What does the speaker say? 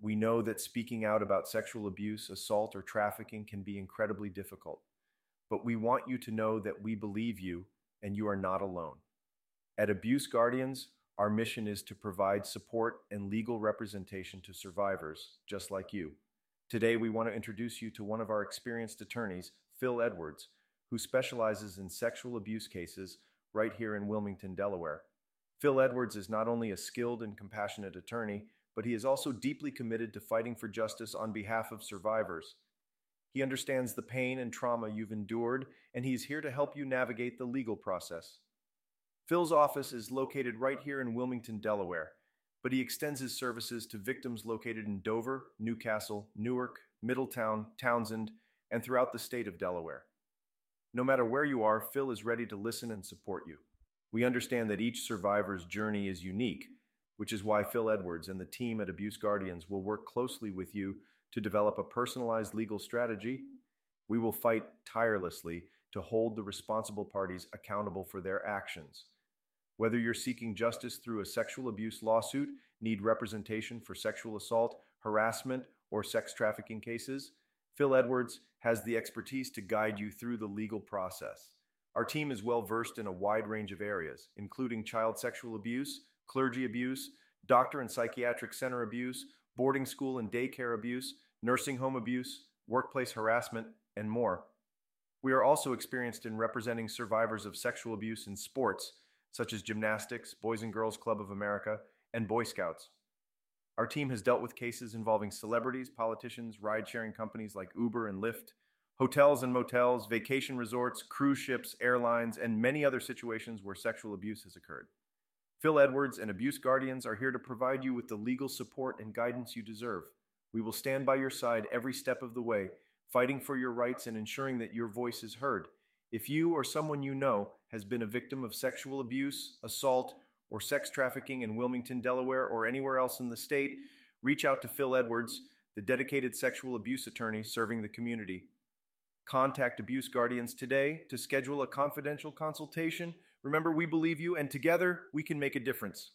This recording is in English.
We know that speaking out about sexual abuse, assault, or trafficking can be incredibly difficult. But we want you to know that we believe you and you are not alone. At Abuse Guardians, our mission is to provide support and legal representation to survivors just like you. Today, we want to introduce you to one of our experienced attorneys, Phil Edwards, who specializes in sexual abuse cases right here in Wilmington, Delaware. Phil Edwards is not only a skilled and compassionate attorney, but he is also deeply committed to fighting for justice on behalf of survivors. He understands the pain and trauma you've endured, and he is here to help you navigate the legal process. Phil's office is located right here in Wilmington, Delaware, but he extends his services to victims located in Dover, New Castle, Newark, Middletown, Townsend, and throughout the state of Delaware. No matter where you are, Phil is ready to listen and support you. We understand that each survivor's journey is unique, which is why Phil Edwards and the team at Abuse Guardians will work closely with you to develop a personalized legal strategy. We will fight tirelessly to hold the responsible parties accountable for their actions. Whether you're seeking justice through a sexual abuse lawsuit, need representation for sexual assault, harassment, or sex trafficking cases, Phil Edwards has the expertise to guide you through the legal process. Our team is well versed in a wide range of areas, including child sexual abuse, clergy abuse, doctor and psychiatric center abuse, boarding school and daycare abuse, nursing home abuse, workplace harassment, and more. We are also experienced in representing survivors of sexual abuse in sports, such as gymnastics, Boys and Girls Club of America, and Boy Scouts. Our team has dealt with cases involving celebrities, politicians, ride sharing companies like Uber and Lyft, hotels and motels, vacation resorts, cruise ships, airlines, and many other situations where sexual abuse has occurred. Phil Edwards and Abuse Guardians are here to provide you with the legal support and guidance you deserve. We will stand by your side every step of the way, fighting for your rights and ensuring that your voice is heard. If you or someone you know has been a victim of sexual abuse, assault, or sex trafficking in Wilmington, Delaware, or anywhere else in the state, reach out to Phil Edwards, the dedicated sexual abuse attorney serving the community. Contact Abuse Guardians today to schedule a confidential consultation. Remember, we believe you, and together we can make a difference.